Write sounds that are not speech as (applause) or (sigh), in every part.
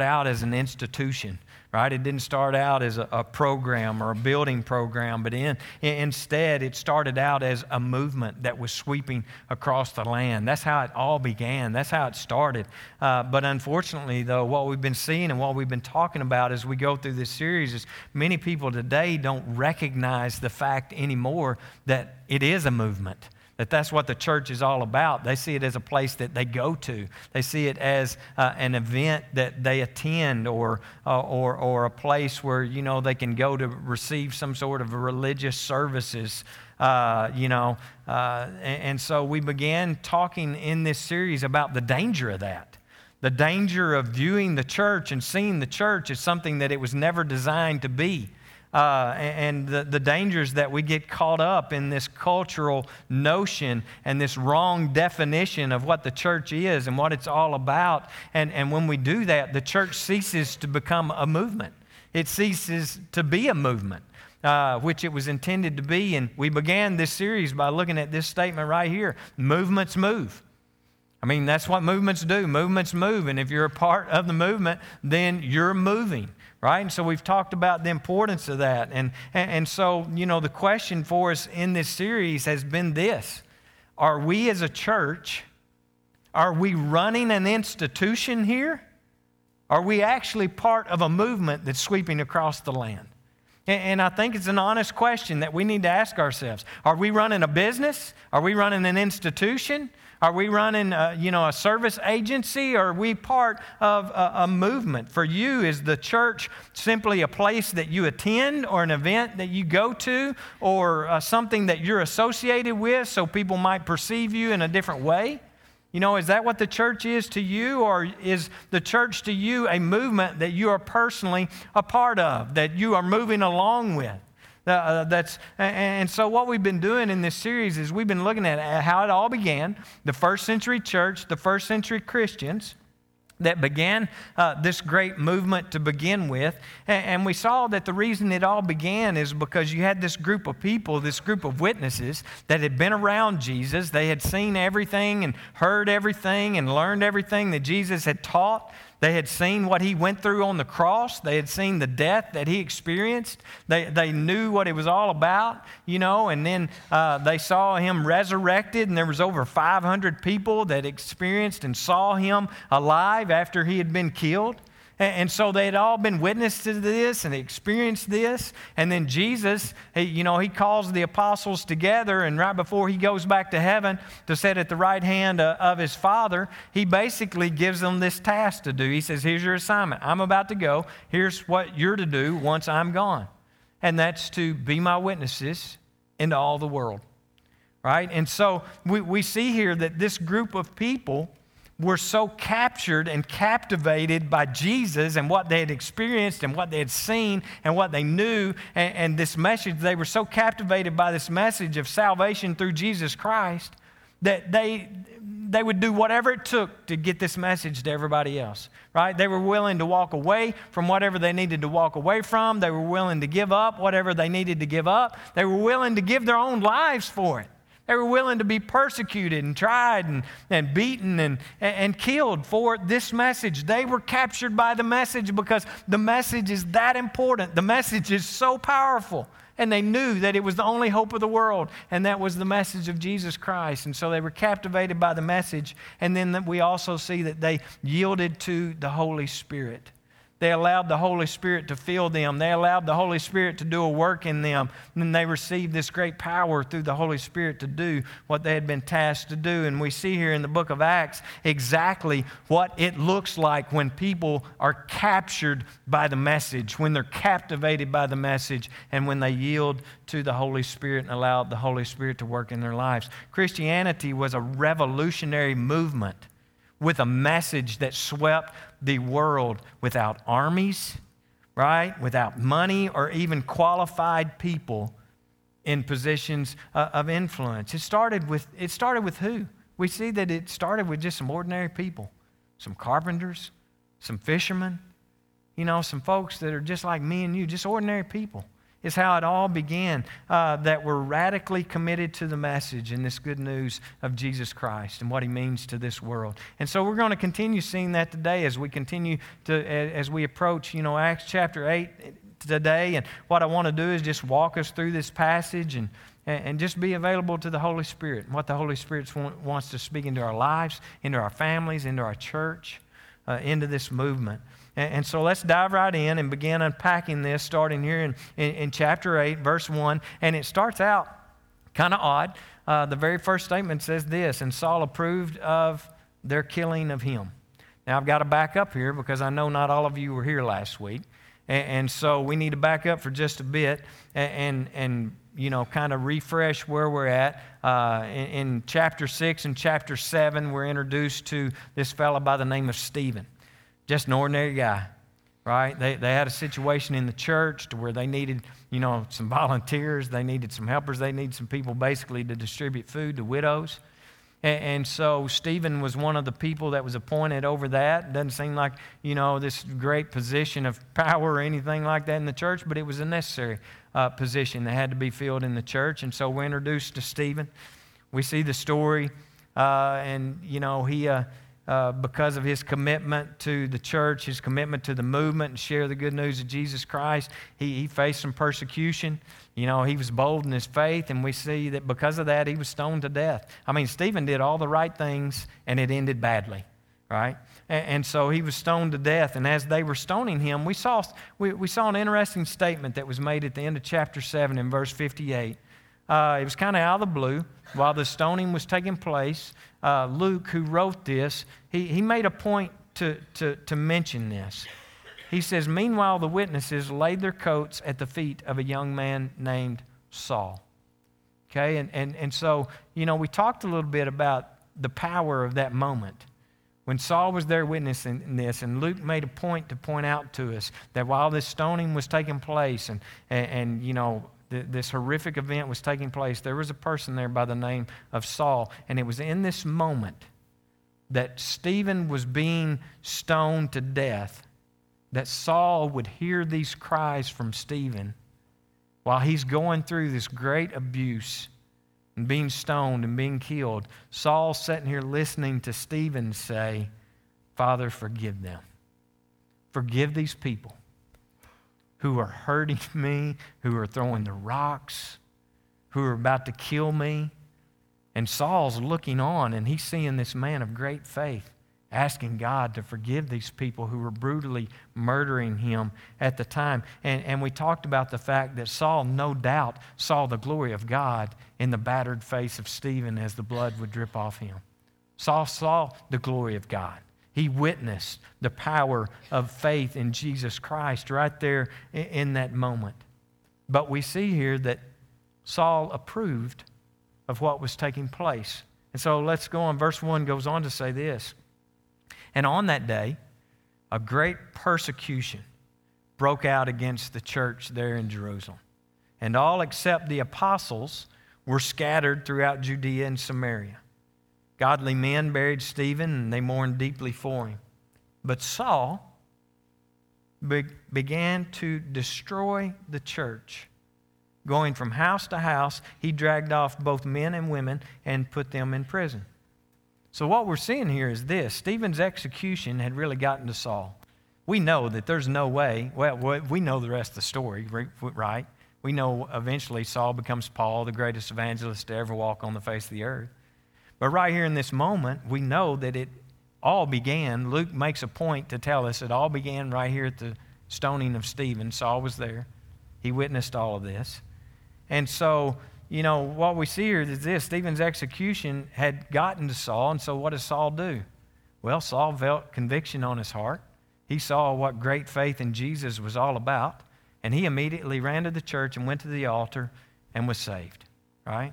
out as an institution, right? It didn't start out as a, a program or a building program, but in, instead it started out as a movement that was sweeping across the land. That's how it all began. That's how it started. Uh, but unfortunately, though, what we've been seeing and what we've been talking about as we go through this series is many people today don't recognize the fact anymore that it is a movement that that's what the church is all about. They see it as a place that they go to. They see it as uh, an event that they attend or, uh, or, or a place where, you know, they can go to receive some sort of religious services, uh, you know. Uh, and, and so we began talking in this series about the danger of that. The danger of viewing the church and seeing the church as something that it was never designed to be uh, and the, the dangers that we get caught up in this cultural notion and this wrong definition of what the church is and what it's all about. And, and when we do that, the church ceases to become a movement, it ceases to be a movement. Uh, which it was intended to be. And we began this series by looking at this statement right here movements move. I mean, that's what movements do. Movements move. And if you're a part of the movement, then you're moving right? And so we've talked about the importance of that. And, and, and, so, you know, the question for us in this series has been this Are we as a church, are we running an institution here? Are we actually part of a movement that's sweeping across the land? And, and I think it's an honest question that we need to ask ourselves. Are we running a business? Are we running an institution? Are we running, a, you know, a service agency or are we part of a, a, movement? For you, is the church simply a place that you attend or an event that you go to or uh, something that you're associated with so people might perceive you in a different way? You know, is that what the church is to you, or is the church to you a movement that you are personally a part of, that you are moving along with? Uh, that's, and so, what we've been doing in this series is we've been looking at how it all began the first century church, the first century Christians that began uh, this great movement to begin with. And, and, we saw that the reason it all began is because you had this group of people, this group of witnesses that had been around Jesus. They had seen everything and heard everything and learned everything that Jesus had taught. They had seen what he went through on the cross. They had seen the death that he experienced. They, they knew what it was all about, you know, and then uh, they saw him resurrected, and there was over 500 people that experienced and saw him alive after he had been killed. And so they had all been witness to this and experienced this. And then Jesus, he, you know, he calls the apostles together, and right before he goes back to heaven to sit at the right hand uh, of his Father, he basically gives them this task to do. He says, Here's your assignment. I'm about to go. Here's what you're to do once I'm gone. And that's to be my witnesses into all the world. Right? And so we, we see here that this group of people were so captured and captivated by Jesus and what they had experienced and what they had seen and what they knew and, and, this message. They were so captivated by this message of salvation through Jesus Christ that they, they would do whatever it took to get this message to everybody else, right? They were willing to walk away from whatever they needed to walk away from. They were willing to give up whatever they needed to give up. They were willing to give their own lives for it. They were willing to be persecuted and tried and, and beaten and, and killed for this message. They were captured by the message because the message is that important. The message is so powerful. And they knew that it was the only hope of the world, and that was the message of Jesus Christ. And so they were captivated by the message. And then we also see that they yielded to the Holy Spirit. They allowed the Holy Spirit to fill them. They allowed the Holy Spirit to do a work in them. And they received this great power through the Holy Spirit to do what they had been tasked to do. And we see here in the book of Acts exactly what it looks like when people are captured by the message, when they're captivated by the message, and when they yield to the Holy Spirit and allow the Holy Spirit to work in their lives. Christianity was a revolutionary movement with a message that swept the world without armies, right? Without money or even qualified people in positions uh, of influence. It started with it started with who? We see that it started with just some ordinary people, some carpenters, some fishermen, you know, some folks that are just like me and you, just ordinary people. Is how it all began uh, that we're radically committed to the message and this good news of Jesus Christ and what he means to this world. And so we're going to continue seeing that today as we continue to, as we approach, you know, Acts chapter 8 today. And what I want to do is just walk us through this passage and, and just be available to the Holy Spirit and what the Holy Spirit wants to speak into our lives, into our families, into our church, uh, into this movement. And, so let's dive right in and begin unpacking this, starting here in, in, in chapter 8, verse 1. And it starts out kind of odd. Uh, the very first statement says this And Saul approved of their killing of him. Now, I've got to back up here because I know not all of you were here last week. And, and so we need to back up for just a bit and, and, and you know, kind of refresh where we're at. Uh, in, in, chapter 6 and chapter 7, we're introduced to this fellow by the name of Stephen. Just an ordinary guy, right? They, they had a situation in the church to where they needed, you know, some volunteers. They needed some helpers. They needed some people basically to distribute food to widows. And, and so Stephen was one of the people that was appointed over that. Doesn't seem like, you know, this great position of power or anything like that in the church, but it was a necessary uh, position that had to be filled in the church. And so we're introduced to Stephen. We see the story, uh, and, you know, he. Uh, uh, because of his commitment to the church, his commitment to the movement, and share the good news of Jesus Christ. He, he faced some persecution. You know, he was bold in his faith, and we see that because of that, he was stoned to death. I mean, Stephen did all the right things, and it ended badly, right? And, and so he was stoned to death. And as they were stoning him, we saw, we, we saw an interesting statement that was made at the end of chapter 7 in verse 58. Uh, it was kind of out of the blue. While the stoning was taking place, uh, Luke, who wrote this, he, he made a point to, to, to mention this. He says, Meanwhile, the witnesses laid their coats at the feet of a young man named Saul. Okay, and, and, and so, you know, we talked a little bit about the power of that moment. When Saul was there witnessing this, and Luke made a point to point out to us that while this stoning was taking place and, and, and you know, this horrific event was taking place, there was a person there by the name of Saul. And it was in this moment that Stephen was being stoned to death that Saul would hear these cries from Stephen while he's going through this great abuse and being stoned and being killed. Saul sitting here listening to Stephen say, Father, forgive them. Forgive these people who are hurting (laughs) me, who are throwing the rocks, who are about to kill me. And Saul's looking on and he's seeing this man of great faith asking God to forgive these people who were brutally murdering him at the time. And, and we talked about the fact that Saul, no doubt, saw the glory of God in the battered face of Stephen as the blood would drip off him. Saul saw the glory of God. He witnessed the power of faith in Jesus Christ right there in that moment. But we see here that Saul approved of what was taking place. And so let's go on. Verse 1 goes on to say this. And on that day, a great persecution broke out against the church there in Jerusalem. And all except the apostles were scattered throughout Judea and Samaria. Godly men buried Stephen and they mourned deeply for him. But Saul be- began to destroy the church. Going from house to house, he dragged off both men and women and put them in prison. So, what we're seeing here is this Stephen's execution had really gotten to Saul. We know that there's no way, well, we know the rest of the story, right? We know eventually Saul becomes Paul, the greatest evangelist to ever walk on the face of the earth. But right here in this moment, we know that it all began. Luke makes a point to tell us it all began right here at the stoning of Stephen. Saul was there, he witnessed all of this. And so, you know, what we see here is this Stephen's execution had gotten to Saul. And so, what does Saul do? Well, Saul felt conviction on his heart. He saw what great faith in Jesus was all about. And he immediately ran to the church and went to the altar and was saved, right?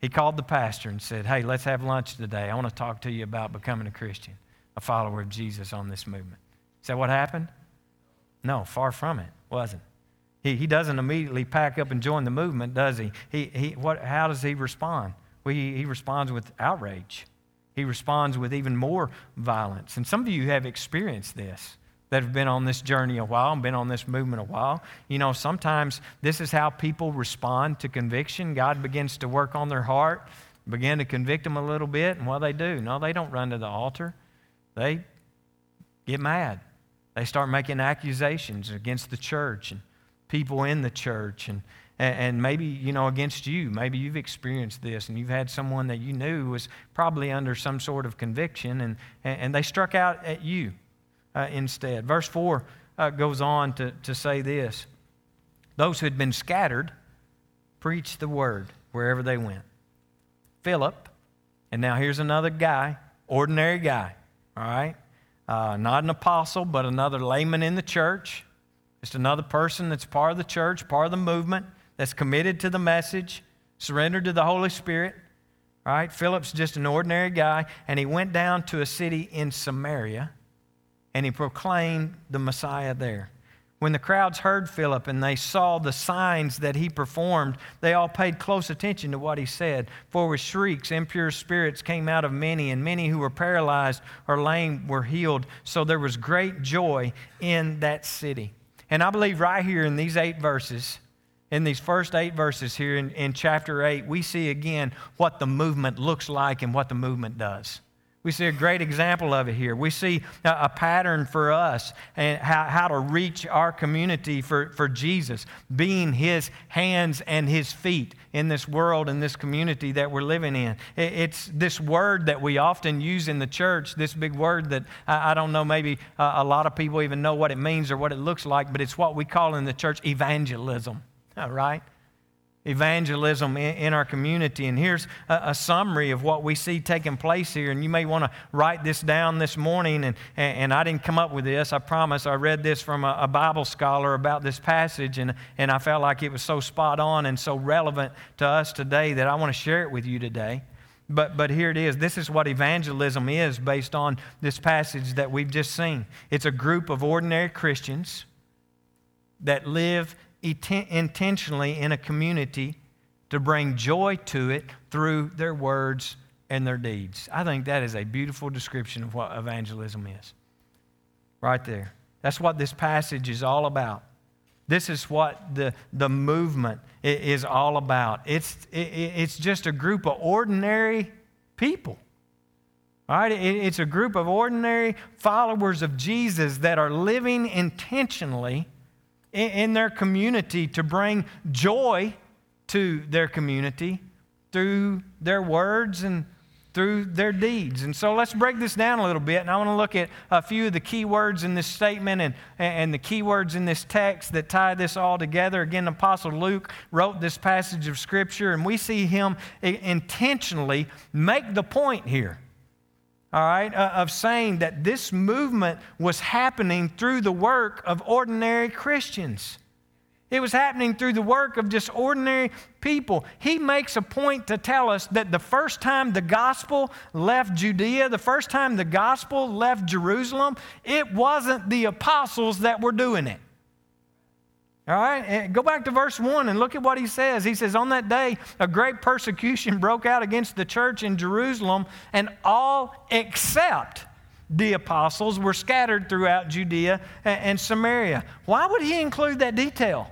He called the pastor and said, Hey, let's have lunch today. I want to talk to you about becoming a Christian, a follower of Jesus on this movement. Is that what happened? No, far from it, wasn't. He, he doesn't immediately pack up and join the movement, does he? he, he what, how does he respond? Well, he, he responds with outrage. He responds with even more violence. And some of you have experienced this that have been on this journey a while and been on this movement a while. You know, sometimes this is how people respond to conviction. God begins to work on their heart, begin to convict them a little bit, and what they do? No, they don't run to the altar. They get mad. They start making accusations against the church and people in the church and, and maybe, you know, against you. Maybe you've experienced this and you've had someone that you knew was probably under some sort of conviction and, and they struck out at you uh, instead. Verse 4 uh, goes on to, to say this Those who had been scattered preached the word wherever they went. Philip, and now here's another guy, ordinary guy, all right? Uh, not an apostle, but another layman in the church. Just another person that's part of the church, part of the movement, that's committed to the message, surrendered to the Holy Spirit. Right? Philip's just an ordinary guy, and he went down to a city in Samaria and he proclaimed the Messiah there. When the crowds heard Philip and they saw the signs that he performed, they all paid close attention to what he said. For with shrieks, impure spirits came out of many, and many who were paralyzed or lame were healed. So there was great joy in that city. And I believe right here in these eight verses, in these first eight verses here in, in chapter 8, we see again what the movement looks like and what the movement does. We see a great example of it here. We see a, a pattern for us and how, how to reach our community for, for Jesus, being his hands and his feet in this world and this community that we're living in. It, it's this word that we often use in the church, this big word that I, I don't know, maybe uh, a lot of people even know what it means or what it looks like, but it's what we call in the church evangelism, all right? Evangelism in, our community. And here's a, summary of what we see taking place here. And you may want to write this down this morning. And, and, I didn't come up with this, I promise. I read this from a, a, Bible scholar about this passage, and, and I felt like it was so spot on and so relevant to us today that I want to share it with you today. But, but here it is. This is what evangelism is based on this passage that we've just seen. It's a group of ordinary Christians that live intentionally in a community to bring joy to it through their words and their deeds. I think that is a beautiful description of what evangelism is. Right there. That's what this passage is all about. This is what the, the movement is all about. It's, it, it's just a group of ordinary people. All right? It's a group of ordinary followers of Jesus that are living intentionally in their community to bring joy to their community through their words and through their deeds. And so let's break this down a little bit. And I want to look at a few of the key words in this statement and, and the key words in this text that tie this all together. Again, Apostle Luke wrote this passage of Scripture, and we see him intentionally make the point here all right, uh, of saying that this movement was happening through the work of ordinary Christians. It was happening through the work of just ordinary people. He makes a point to tell us that the first time the gospel left Judea, the first time the gospel left Jerusalem, it wasn't the apostles that were doing it. All right, go back to verse 1 and look at what he says. He says, On that day, a great persecution (laughs) broke out against the church in Jerusalem, and all except the apostles were scattered throughout Judea and Samaria. Why would he include that detail?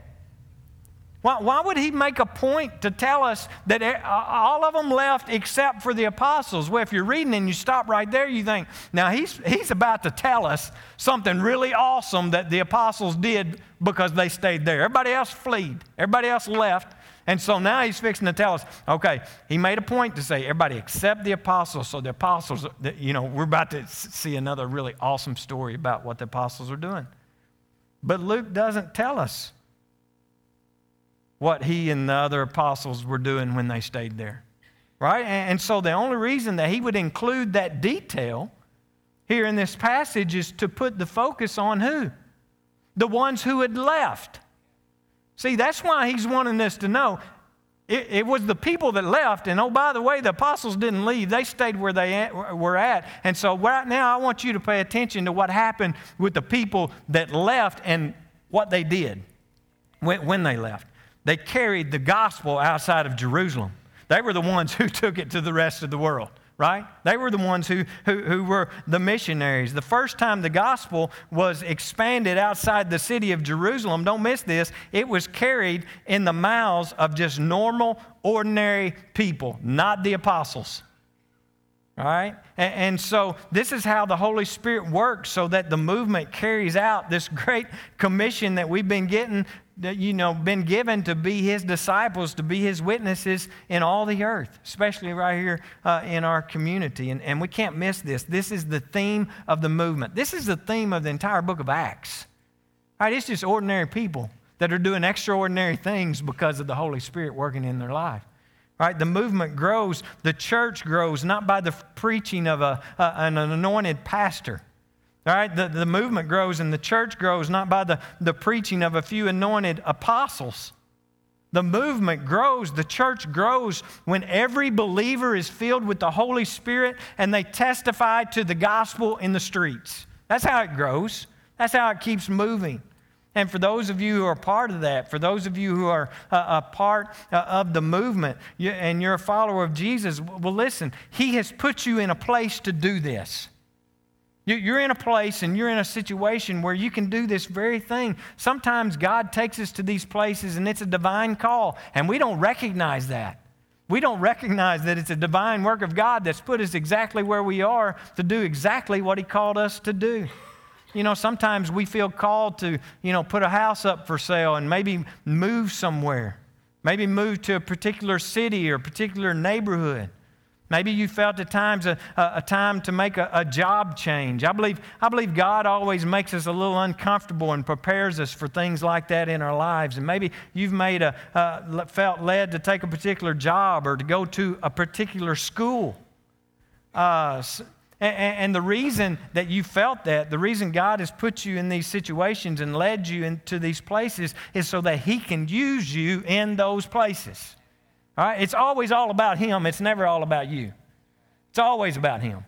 Why, why would he make a point to tell us that all of them left except for the apostles? Well, if you're reading and you stop right there, you think, now he's, he's about to tell us something really awesome that the apostles did because they stayed there. Everybody else fled, everybody else left. And so now he's fixing to tell us, okay, he made a point to say, everybody except the apostles. So the apostles, you know, we're about to see another really awesome story about what the apostles are doing. But Luke doesn't tell us what he and the other apostles were doing when they stayed there. Right? And so the only reason that he would include that detail here in this passage is to put the focus on who? The ones who had left. See, that's why he's wanting us to know it, it, was the people that left. And oh, by the way, the apostles didn't leave, they stayed where they at, were at. And so, right now, I want you to pay attention to what happened with the people that left and what they did when, when they left. They carried the gospel outside of Jerusalem. They were the ones who (laughs) took it to the rest of the world. right? They were the ones who, who, who were the missionaries. The first time the gospel was expanded outside the city of Jerusalem, don't miss this, it was carried in the mouths of just normal, ordinary people, not the apostles. All right? And, and, so this is how the Holy Spirit works so that the movement carries out this great commission that we've been getting, that, you know, been given to be His disciples, to be His witnesses in all the earth, especially right here uh, in our community. And, and we can't miss this. This is the theme of the movement. This is the theme of the entire book of Acts. All right? It's just ordinary people that are doing extraordinary things because of the Holy Spirit working in their life. Right? The movement grows, the church grows, not by the preaching of a, an anointed pastor. All right? The, the movement grows and the church grows not by the, the preaching of a few anointed apostles. The movement grows, the church grows when every believer is filled with the Holy Spirit and they testify to the gospel in the streets. That's how it grows, that's how it keeps moving. And for those of you who are part of that, for those of you who are a, a part uh, of the movement and you're a follower of Jesus, well, listen, He has put you in a place to do this. You're in a place and you're in a situation where you can do this very thing. Sometimes God takes us to these places and it's a divine call, and we don't recognize that. We don't recognize that it's a divine work of God that's put us exactly where we are to do exactly what He called us to do. You know, sometimes we feel called to, you know, put a house up for sale and maybe move somewhere. Maybe move to a particular city or a particular neighborhood. Maybe you felt at times a, a, time to make a, a, job change. I believe, I believe God always makes us a little uncomfortable and prepares us for things like that in our lives. And maybe you've made a, felt led to take a particular job or to go to a particular school. Uh, and, the reason that you felt that, the reason God has put you in these situations and led you into these places is so that He can use you in those places. All right? It's always all about Him, it's never all about you. It's always about Him.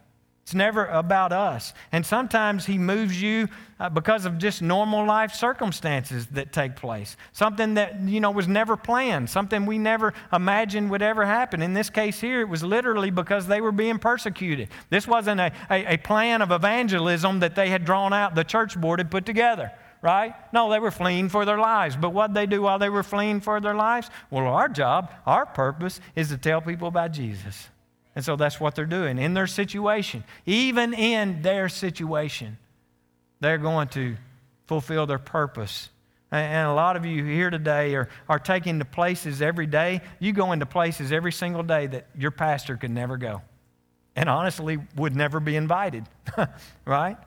It's never about us. And sometimes He moves you uh, because of just normal life circumstances that take place. Something that, you know, was never planned, something we never imagined would ever happen. In this case here, it was literally because they were being persecuted. This wasn't a, a, a plan of evangelism that they had drawn out, the church board had put together right? No, they were fleeing for their lives. But what did they do while they were fleeing for their lives? Well, our job, our purpose is to tell people about Jesus. And so that's what they're doing in their situation. Even in their situation, they're going to fulfill their purpose. And a lot of you here today are, are taking to places every day. You go into places every single day that your pastor could never go. And honestly, would never be invited, (laughs) right?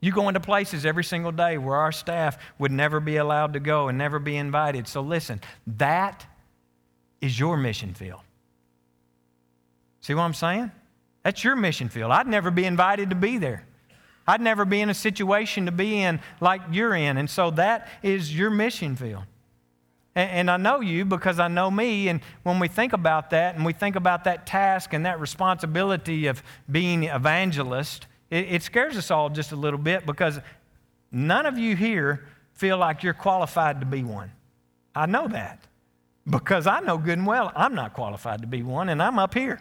You go into places every single day where our staff would never be allowed to go and never be invited. So listen, that is your mission field. See what I'm saying? That's your mission field. I'd never be invited to be there. I'd never be in a situation to be in like you're in. And so that is your mission field. And, and, I know you because I know me. And when we think about that and we think about that task and that responsibility of being evangelist, it, it scares us all just a little bit because none of you here feel like you're qualified to be one. I know that because I know good and well I'm not qualified to be one, and I'm up here.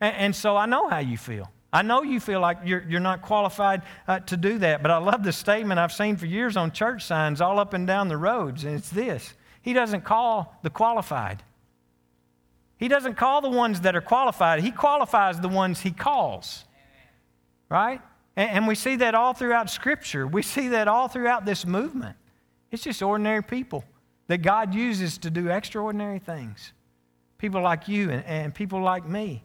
And, and so I know how you feel. I know you feel like you're, you're not qualified uh, to do that, but I love the statement I've seen for years on church signs all up and down the roads, and it's this He doesn't call the qualified. He doesn't call the ones that are qualified, He qualifies the ones He calls. Right? And, and we see that all throughout Scripture. We see that all throughout this movement. It's just ordinary people that God uses to do extraordinary things. People like you and, and people like me.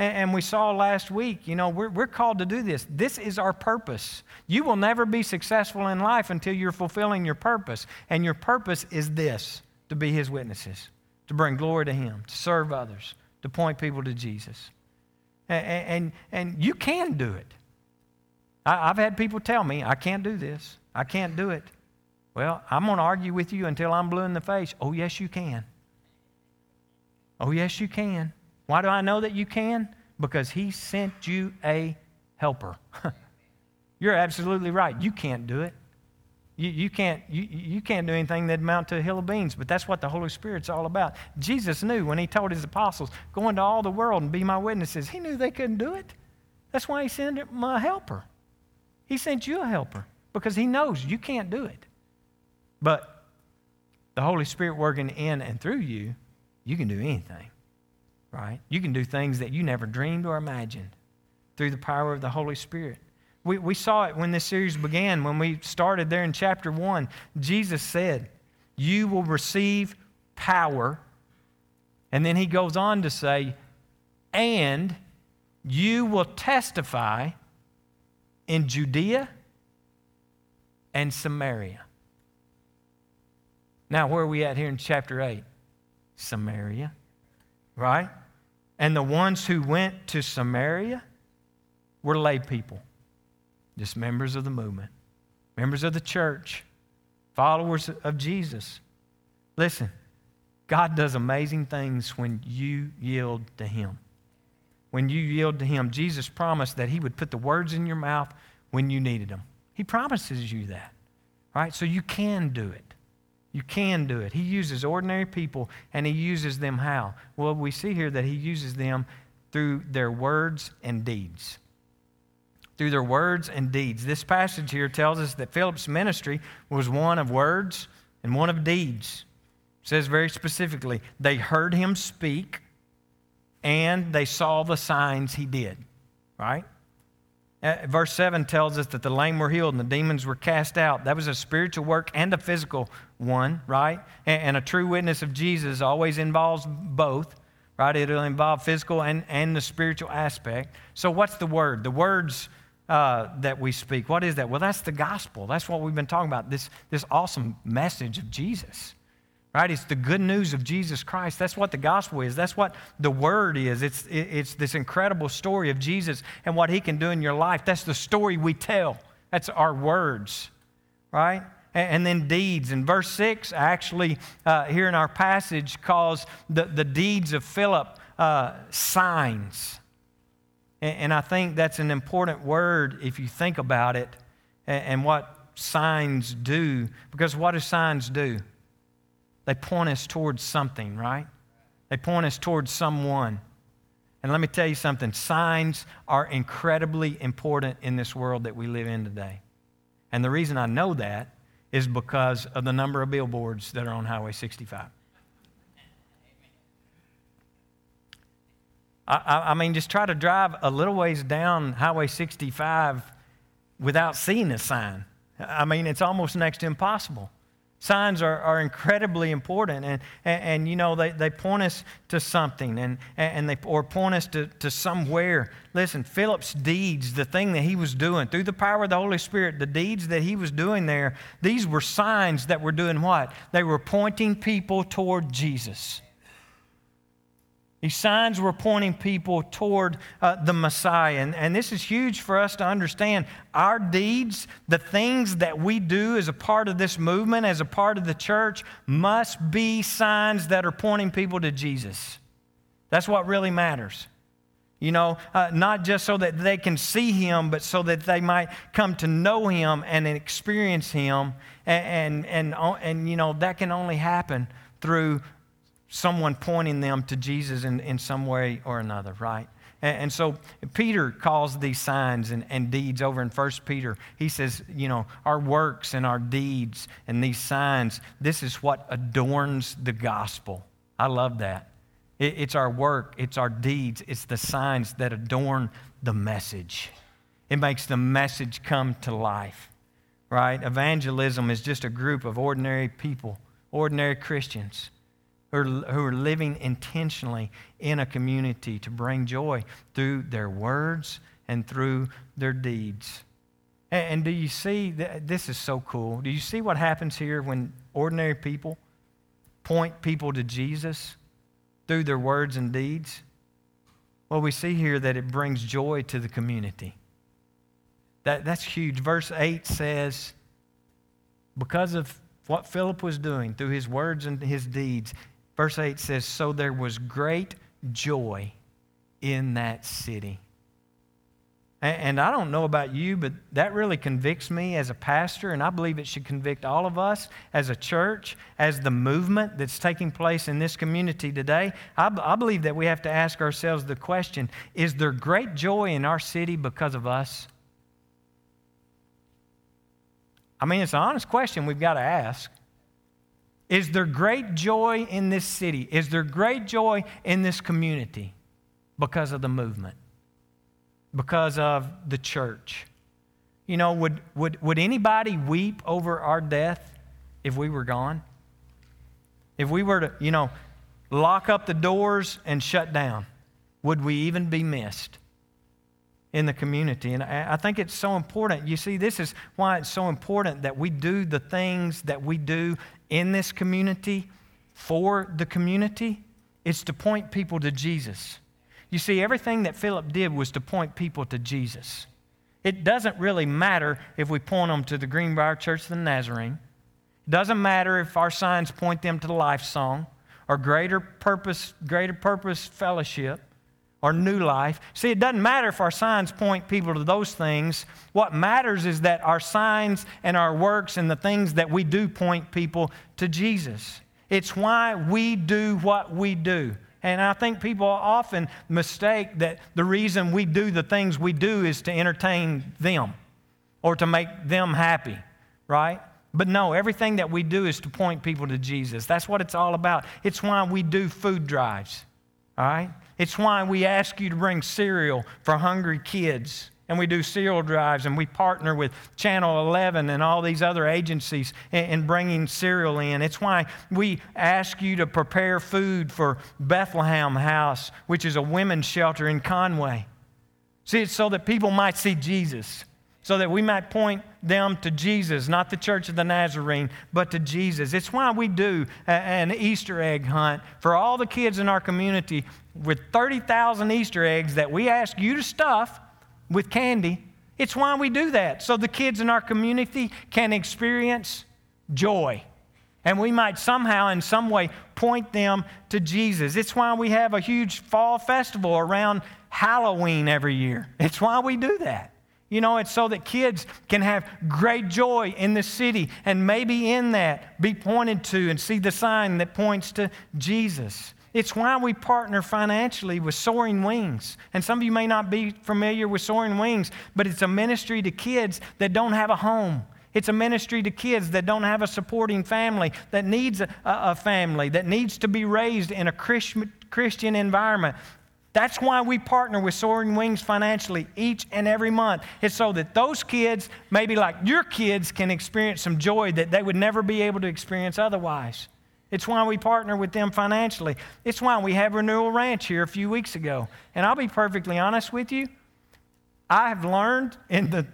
And, we saw last week, you know, we're, we're called to do this. This is our purpose. You will never be successful in life until you're fulfilling your purpose. And your purpose is this to be His witnesses, to bring glory to Him, to serve others, to point people to Jesus. And, and, and you can do it. I, I've had people tell me, I can't do this, I can't do it. Well, I'm going to argue with you until I'm blue in the face. Oh, yes, you can. Oh, yes, you can. Why do I know that you can? Because He sent you a helper. (laughs) You're absolutely right. You can't do it. You, you, can't, you, you can't do anything that amount to a hill of beans, but that's what the Holy Spirit's all about. Jesus knew when he told his apostles, go into all the world and be my witnesses, he knew they couldn't do it. That's why he sent him a helper. He sent you a helper because he knows you can't do it. But the Holy Spirit working in and through you, you can do anything, right? You can do things that you never dreamed or imagined through the power of the Holy Spirit. We, we saw it when this series began, when we started there in chapter 1. Jesus said, You will receive power. And then he goes on to say, And you will testify in Judea and Samaria. Now, where are we at here in chapter 8? Samaria, right? And the ones who went to Samaria were lay people just members of the movement, members of the church, followers of Jesus. Listen, God does amazing things when you yield to Him. When you yield to Him, Jesus promised that He would put the words in your mouth when you needed them. He promises you that, right? So you can do it. You can do it. He uses ordinary people and He uses them how? Well, we see here that He uses them through their words and deeds through their words and deeds. This passage here tells us that Philip's ministry was one of words and one of deeds. It says very specifically, they heard him speak and they saw the signs he did, right? Uh, verse 7 tells us that the lame were healed and the demons were cast out. That was a spiritual work and a physical one, right? And, and a true witness of Jesus always involves both, right? It'll involve physical and, and the spiritual aspect. So, what's the word? The words uh, that we speak. What is that? Well, that's the gospel. That's what we've been talking about this, this awesome message of Jesus. Right? It's the good news of Jesus Christ. That's what the gospel is. That's what the word is. It's, it's this incredible story of Jesus and what he can do in your life. That's the story we tell. That's our words. Right? and then deeds. And verse 6 actually, uh, here in our passage, calls the, the deeds of Philip uh, signs. And I think that's an important word if you think about it and what signs do. Because what do signs do? They point us towards something, right? They point us towards someone. And let me tell you something signs are incredibly important in this world that we live in today. And the reason I know that is because of the number of billboards that are on Highway 65. I, I mean, just try to drive a little ways down Highway 65 without seeing a sign. I mean, it's almost next to impossible. Signs are, are incredibly important, and, and, and, you know, they, they point us to something and, and they, or point us to, to somewhere. Listen, Philip's deeds, the thing that he was doing, through the power of the Holy Spirit, the deeds that he was doing there, these were signs that were doing what? They were pointing people toward Jesus. These signs were pointing people toward uh, the Messiah. And, and this is huge for us to understand. Our deeds, the things that we do as a part of this movement, as a part of the church, must be signs that are pointing people to Jesus. That's what really matters. You know, uh, not just so that they can see him, but so that they might come to know him and experience him. And, and, and, and you know, that can only happen through someone pointing them to Jesus in, in some way or another, right? And, and so Peter calls these signs and, and deeds over in 1 Peter. He says, you know, our works and our deeds and these signs, this is what adorns the gospel. I love that. It, it's our work, it's our deeds, it's the signs that adorn the message. It makes the message come to life, right? Evangelism is just a group of ordinary people, ordinary Christians who are, who are living intentionally in a community to bring joy through their words and through their deeds. And, and do you see, that, this is so cool. Do you see what happens here when ordinary people point people to Jesus through their words and deeds? Well, we see here that it brings joy to the community. That, that's huge. Verse 8 says, because of what Philip was doing through his words and his deeds, Verse 8 says, So there was great joy in that city. And I don't know about you, but that really convicts me as a pastor, and I believe it should convict all of us as a church, as the movement that's taking place in this community today. I, believe that we have to ask ourselves the question is there great joy in our city because of us? I mean, it's an honest question we've got to ask. Is there great joy in this city? Is there great joy in this community because of the movement? because of the church. You know, would, would, would anybody weep over our death if we were gone? If we were to, you know, lock up the doors and shut down, would we even be missed in the community? And I, think it's so important. You see, this is why it's so important that we do the things that we do in this community for the community. It's to point people to Jesus. You see, everything that Philip did was to point people to Jesus. It doesn't really matter if we point them to the Greenbrier Church of the Nazarene. It doesn't matter if our signs point them to the Life Song or Greater Purpose, Greater Purpose Fellowship or New Life. See, it doesn't matter if our signs point people to those things. What matters is that our signs and our works and the things that we do point people to Jesus. It's why we do what we do. And I think people often mistake that the reason we do the things we do is to entertain them or to make them happy, right? But no, everything that we do is to point people to Jesus. That's what it's all about. It's why we do food drives, all right? It's why we ask you to bring cereal for hungry kids and we do cereal drives and we partner with Channel 11 and all these other agencies in, in, bringing cereal in. It's why we ask you to prepare food for Bethlehem House, which is a women's shelter in Conway. See, it's so that people might see Jesus, so that we might point them to Jesus, not the Church of the Nazarene, but to Jesus. It's why we do an Easter egg hunt for all the kids in our community with 30,000 Easter eggs that we ask you to stuff with candy. It's why we do that, so the kids in our community can experience joy. And we might somehow, in some way, point them to Jesus. It's why we have a huge fall festival around Halloween every year. It's why we do that. You know, it's so that kids can have great joy in the city and maybe in that be pointed to and see the sign that points to Jesus. It's why we partner financially with Soaring Wings. And some of you may not be familiar with Soaring Wings, but it's a ministry to kids that don't have a home. It's a ministry to kids that don't have a supporting family, that needs a, a family, that needs to be raised in a Christian environment. That's why we partner with Soaring Wings financially each and every month. It's so that those kids, maybe like your kids, can experience some joy that they would never be able to experience otherwise. It's why we partner with them financially. It's why we have Renewal Ranch here a few weeks ago. And I'll be perfectly honest with you, I have learned in the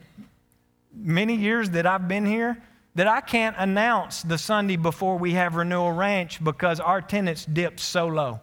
many years that I've been here that I can't announce the Sunday before we have Renewal Ranch because our attendance dips so low.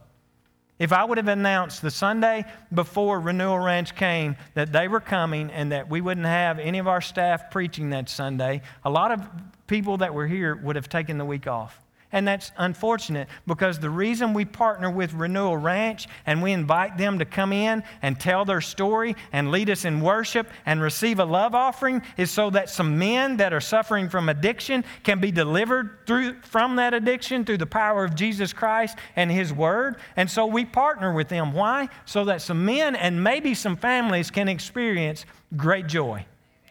If I would have announced the Sunday before Renewal Ranch came that they were coming and that we wouldn't have any of our staff preaching that Sunday, a lot of people that were here would have taken the week off. And that's unfortunate because the reason we partner with Renewal Ranch and we invite them to come in and tell their story and lead us in worship and receive a love offering is so that some men that are suffering from addiction can be delivered through, from that addiction through the power of Jesus Christ and His Word. And so we partner with them. Why? So that some men and maybe some families can experience great joy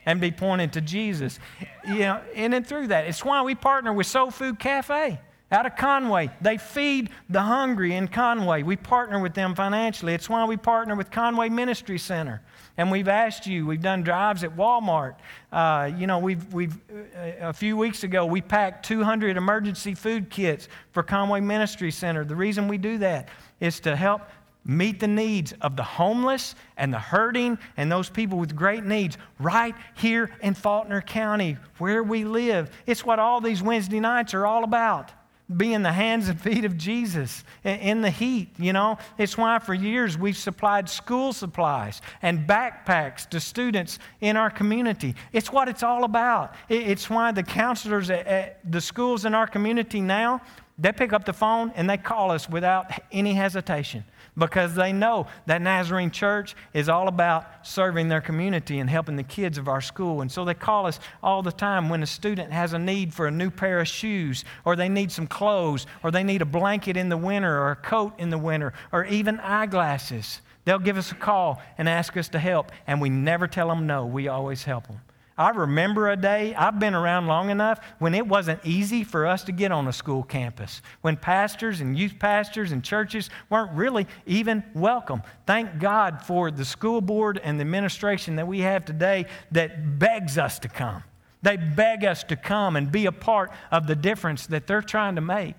and be pointed to Jesus. You know, in and through that. It's why we partner with Soul Food Cafe out of Conway. They feed the hungry in Conway. We partner with them financially. It's why we partner with Conway Ministry Center. And we've asked you, we've done drives at Walmart. Uh, you know, we've, we've, uh, a few weeks ago, we packed 200 emergency food kits for Conway Ministry Center. The reason we do that is to help meet the needs of the homeless and the hurting and those people with great needs right here in Faulkner County where we live. It's what all these Wednesday nights are all about be in the hands and feet of Jesus in the heat, you know. It's why for years we've supplied school supplies and backpacks to students in our community. It's what it's all about. It's why the counselors at the schools in our community now, they pick up the phone and they call us without any hesitation because they know that Nazarene church is all about serving their community and helping the kids of our school. And so they call us all the time when a student has a need for a new pair of shoes, or they need some clothes, or they need a blanket in the winter, or a coat in the winter, or even eyeglasses. They'll give us a call and ask us to help, and we never tell them no. We always help them. I remember a day, I've been around long enough, when it wasn't easy for us to get on a school campus, when pastors and youth pastors and churches weren't really even welcome. Thank God for the school board and the administration that we have today that begs us to come. They beg us to come and be a part of the difference that they're trying to make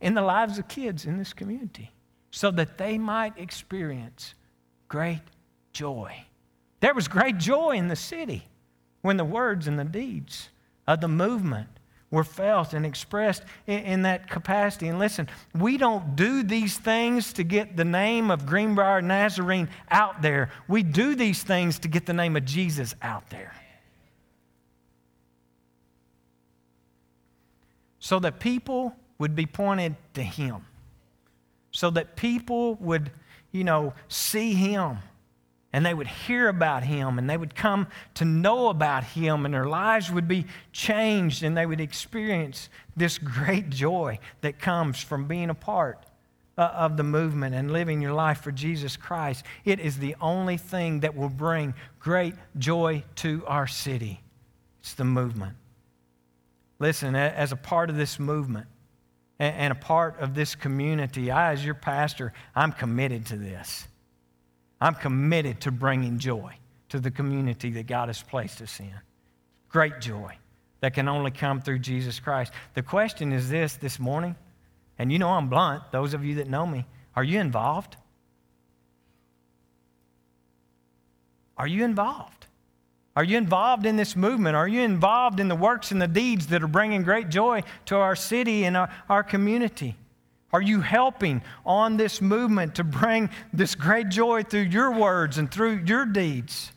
in the lives of kids in this community so that they might experience great joy. There was great joy in the city when the words and the deeds of the movement were felt and expressed in, in, that capacity. And listen, we don't do these things to get the name of Greenbrier Nazarene out there. We do these things to get the name of Jesus out there. So that people would be pointed to Him. So that people would, you know, see Him and they would hear about him and they would come to know about him and their lives would be changed and they would experience this great joy that comes from being a part uh, of the movement and living your life for Jesus Christ. It is the only thing that will bring great joy to our city. It's the movement. Listen, as a part of this movement and a part of this community, I, as your pastor, I'm committed to this. I'm committed to bringing joy to the community that God has placed us in. Great joy that can only come through Jesus Christ. The question is this this morning, and you know I'm blunt, those of you that know me, are you involved? Are you involved? Are you involved in this movement? Are you involved in the works and the deeds that are bringing great joy to our city and our, our community? Are you helping on this movement to bring this great joy through your words and through your deeds?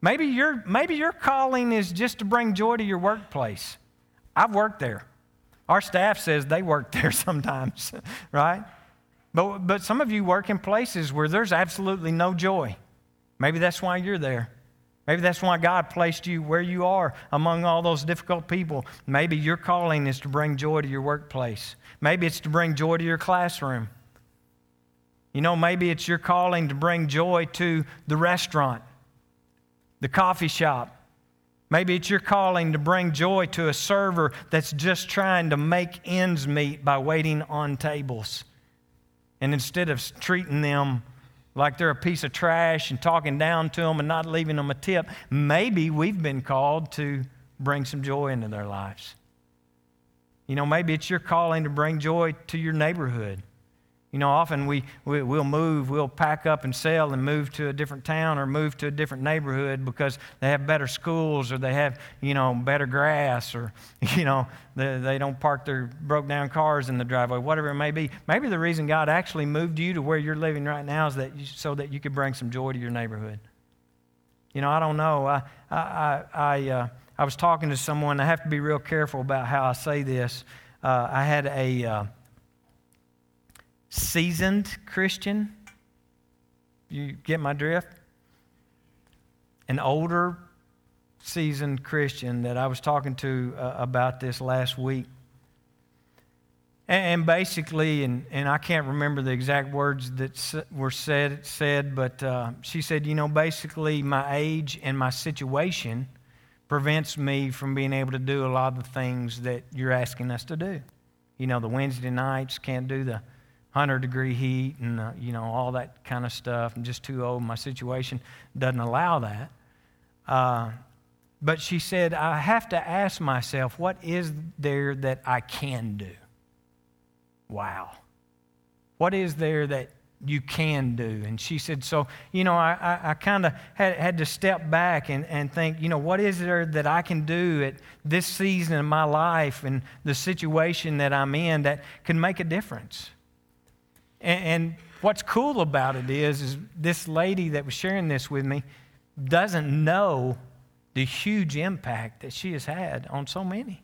Maybe your, maybe your calling is just to bring joy to your workplace. I've worked there. Our staff says they work (laughs) there sometimes, right? But, but some of you work in places where there's absolutely no joy. Maybe that's why you're there. Maybe that's why God placed you where you are among all those difficult people. Maybe your calling is to bring joy to your workplace. Maybe it's to bring joy to your classroom. You know, maybe it's your calling to bring joy to the restaurant, the coffee shop. Maybe it's your calling to bring joy to a server that's just trying to make ends meet by waiting on tables. And instead of treating them like they're a piece of trash and talking down to them and not leaving them a tip. Maybe we've been called to bring some joy into their lives. You know, maybe it's your calling to bring joy to your neighborhood. You know, often we, we, will move, we'll pack up and sell and move to a different town or move to a different neighborhood because they have better schools or they have, you know, better grass or, (laughs) you know, they, they don't park their broke down cars in the driveway, whatever it may be. Maybe the reason God actually moved you to where you're living right now is that you, so that you could bring some joy to your neighborhood. You know, I don't know. I, I, I, I, uh, I was talking to someone. I have to be real careful about how I say this. Uh, I had a. Uh, seasoned Christian. You get my drift? An older, seasoned Christian that I was talking to uh, about this last week. And, basically, and, and I can't remember the exact words that were said, said but uh, she said, you know, basically, my age and my situation prevents me from being able to do a lot of the things that you're asking us to do. You know, the Wednesday nights can't do the 100 degree heat and uh, you know all that kind of stuff i'm just too old my situation doesn't allow that. Uh, but she said i have to ask myself what is there that i can do? Wow. What is there that you can do? And she said so you know i, I, I kind of had, had to step back and, and think you know what is there that i can do at this season of my life and the situation that i'm in that can make a difference and, and what's cool about it is, is this lady that was sharing this with me doesn't know the huge impact that she has had on so many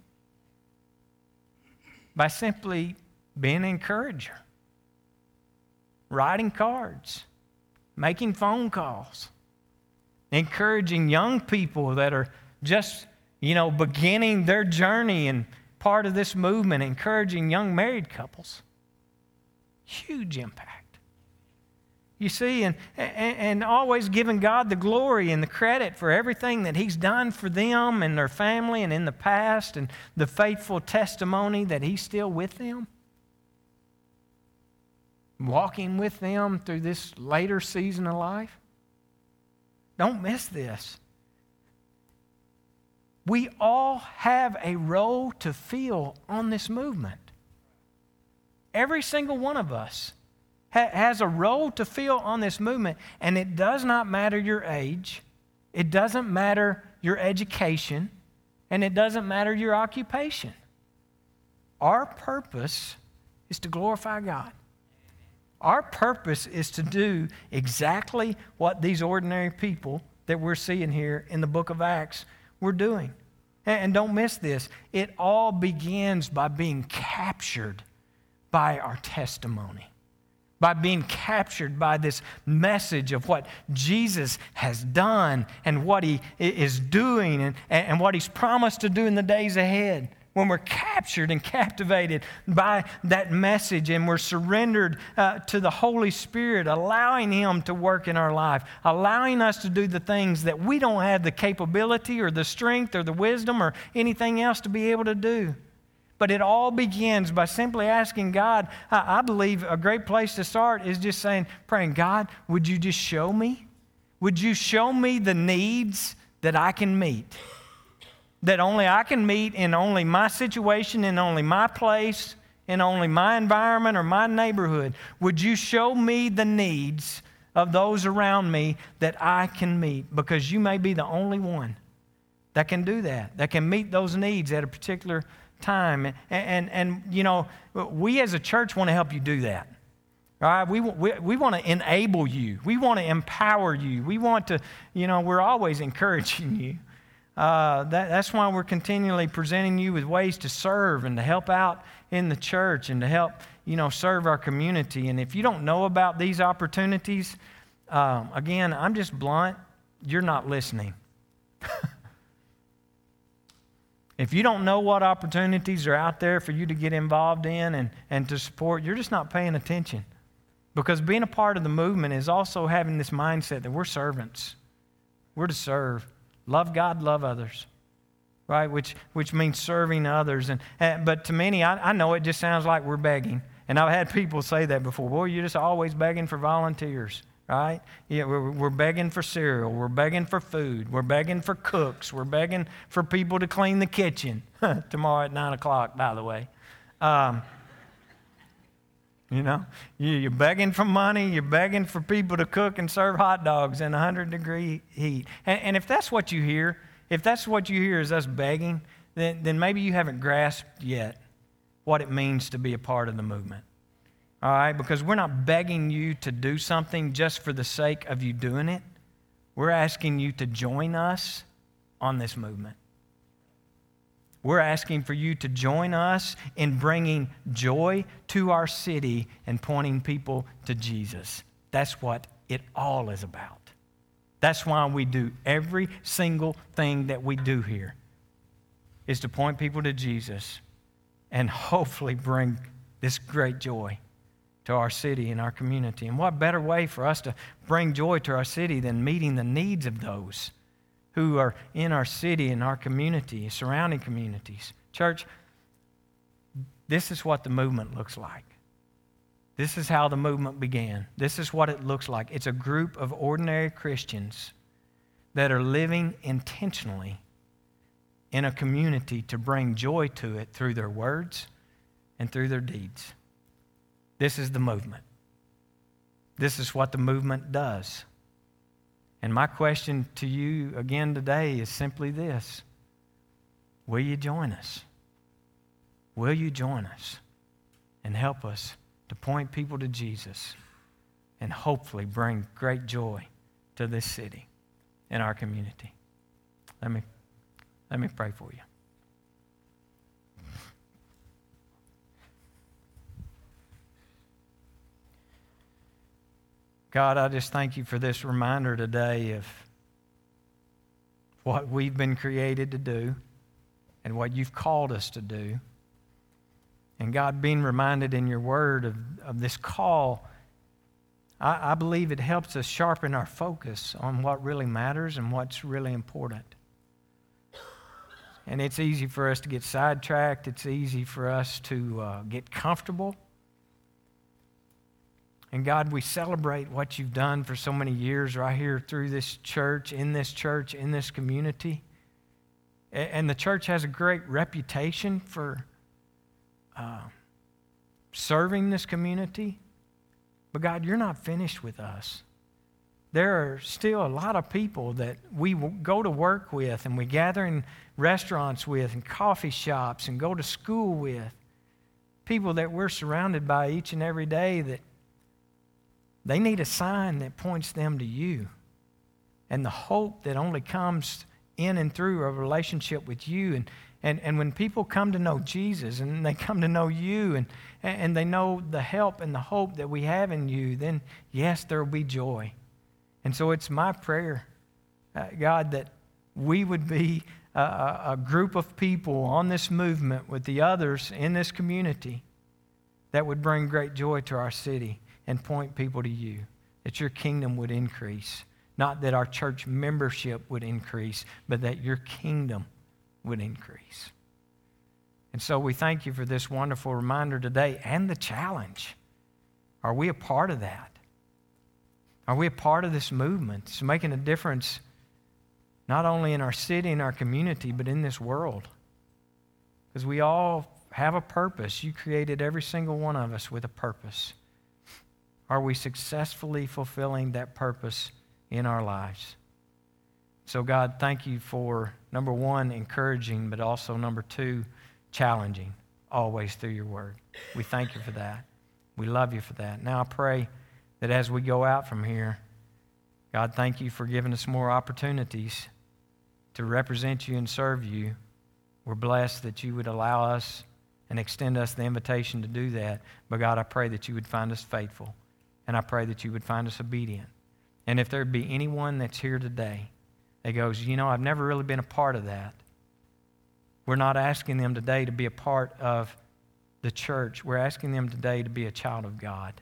by simply being an encourager. writing cards, making phone calls, encouraging young people that are just, you know, beginning their journey and part of this movement, encouraging young married couples. Huge impact. You see, and, and, and, always giving God the glory and the credit for everything that He's done for them and their family and in the past and the faithful testimony that He's still with them. Walking with them through this later season of life. Don't miss this. We all have a role to fill on this movement. Every single one of us ha- has a role to fill on this movement, and it does not matter your age, it doesn't matter your education, and it doesn't matter your occupation. Our purpose is to glorify God. Our purpose is to do exactly what these ordinary people that we're seeing here in the book of Acts were doing. And don't miss this it all begins by being captured by our testimony by being captured by this message of what Jesus has done and what he is doing and, and what he's promised to do in the days ahead. When we're captured and captivated by that message and we're surrendered uh, to the Holy Spirit, allowing Him to work in our life, allowing us to do the things that we don't have the capability or the strength or the wisdom or anything else to be able to do. But it all begins by simply asking God. I, I believe a great place to start is just saying, praying, God, would you just show me? Would you show me the needs that I can meet? That only I can meet in only my situation, in only my place, in only my environment or my neighborhood. Would you show me the needs of those around me that I can meet? Because you may be the only one that can do that, that can meet those needs at a particular time. And, and, and, you know, we as a church want to help you do that. All right, we, we, we want to enable you. We want to empower you. We want to, you know, we're always (laughs) encouraging you. Uh, that, that's why we're continually presenting you with ways to serve and to help out in the church and to help, you know, serve our community. And if you don't know about these opportunities, um, again, I'm just blunt, you're not listening. (laughs) If you don't know what opportunities are out there for you to get involved in and, and to support, you're just not paying attention. Because being a part of the movement is also having this mindset that we're servants. We're to serve. Love God, love others. Right? Which, which means serving others. And, and but to many, I, I know it just sounds like we're begging. And I've had people say that before. Boy, you're just always begging for volunteers right? Yeah, we're, we're begging for cereal. We're begging for food. We're begging for cooks. We're begging for people to clean the kitchen. (laughs) Tomorrow at 9 o'clock, by the way. Um, you know, you're begging for money. You're begging for people to cook and serve hot dogs in 100 degree heat. And, and if that's what you hear, if that's what you hear is us begging, then, then maybe you haven't grasped yet what it means to be a part of the movement all right? Because we're not begging you to do something just for the sake of you doing it. We're asking you to join us on this movement. We're asking for you to join us in bringing joy to our city and pointing people to Jesus. That's what it all is about. That's why we do every single thing that we do here is to point people to Jesus and hopefully bring this great joy to our city and our community. And what better way for us to bring joy to our city than meeting the needs of those who are in our city and our community, surrounding communities? Church, this is what the movement looks like. This is how the movement began. This is what it looks like. It's a group of ordinary Christians that are living intentionally in a community to bring joy to it through their words and through their deeds. This is the movement. This is what the movement does. And my question to you again today is simply this Will you join us? Will you join us and help us to point people to Jesus and hopefully bring great joy to this city and our community? Let me, let me pray for you. God, I just thank you for this reminder today of what we've been created to do and what you've called us to do. And God, being reminded in your word of, of this call, I, I believe it helps us sharpen our focus on what really matters and what's really important. And it's easy for us to get sidetracked. It's easy for us to uh, get comfortable. And God, we celebrate what you've done for so many years right here through this church, in this church, in this community. And the church has a great reputation for uh, serving this community. But God, you're not finished with us there are still a lot of people that we go to work with and we gather in restaurants with and coffee shops and go to school with. People that we're surrounded by each and every day that they need a sign that points them to you. And the hope that only comes in and through a relationship with you. And, and, and when people come to know Jesus and they come to know you and, and they know the help and the hope that we have in you, then yes, there will be joy. And so it's my prayer, uh, God, that we would be a, a group of people on this movement with the others in this community that would bring great joy to our city and point people to you, that your kingdom would increase. Not that our church membership would increase, but that your kingdom would increase. And so we thank you for this wonderful reminder today and the challenge. Are we a part of that? Are we a part of this movement? It's making a difference not only in our city and our community, but in this world. Because we all have a purpose. You created every single one of us with a purpose. Are we successfully fulfilling that purpose in our lives? So, God, thank you for number one, encouraging, but also number two, challenging always through your word. We thank you for that. We love you for that. Now I pray that as we go out from here, God, thank you for giving us more opportunities to represent you and serve you. We're blessed that you would allow us and extend us the invitation to do that. But God, I pray that you would find us faithful, and I pray that you would find us obedient. And if there be anyone that's here today that goes, you know, I've never really been a part of that, we're not asking them today to be a part of the church. We're asking them today to be a child of God.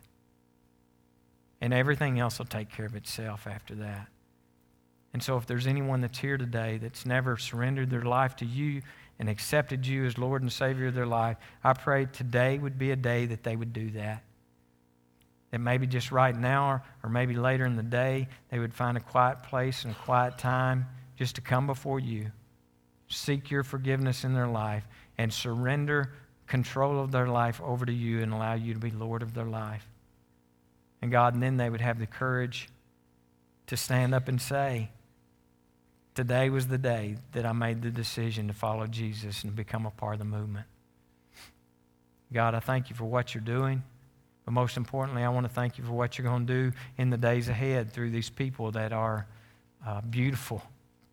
And everything else will take care of itself after that. And so, if there's anyone that's here today that's never surrendered their life to you and accepted you as Lord and Savior of their life, I pray today would be a day that they would do that. That maybe just right now or, or maybe later in the day, they would find a quiet place and a quiet time just to come before you, seek your forgiveness in their life, and surrender control of their life over to you and allow you to be Lord of their life. And God, and then they would have the courage to stand up and say, Today was the day that I made the decision to follow Jesus and become a part of the movement. God, I thank you for what you're doing. But most importantly, I want to thank you for what you're going to do in the days ahead through these people that are uh, beautiful,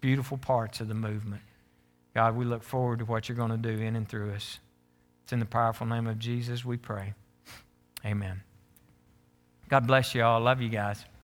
beautiful parts of the movement. God, we look forward to what you're going to do in and through us. It's in the powerful name of Jesus we pray. Amen. God bless you all. Love you guys.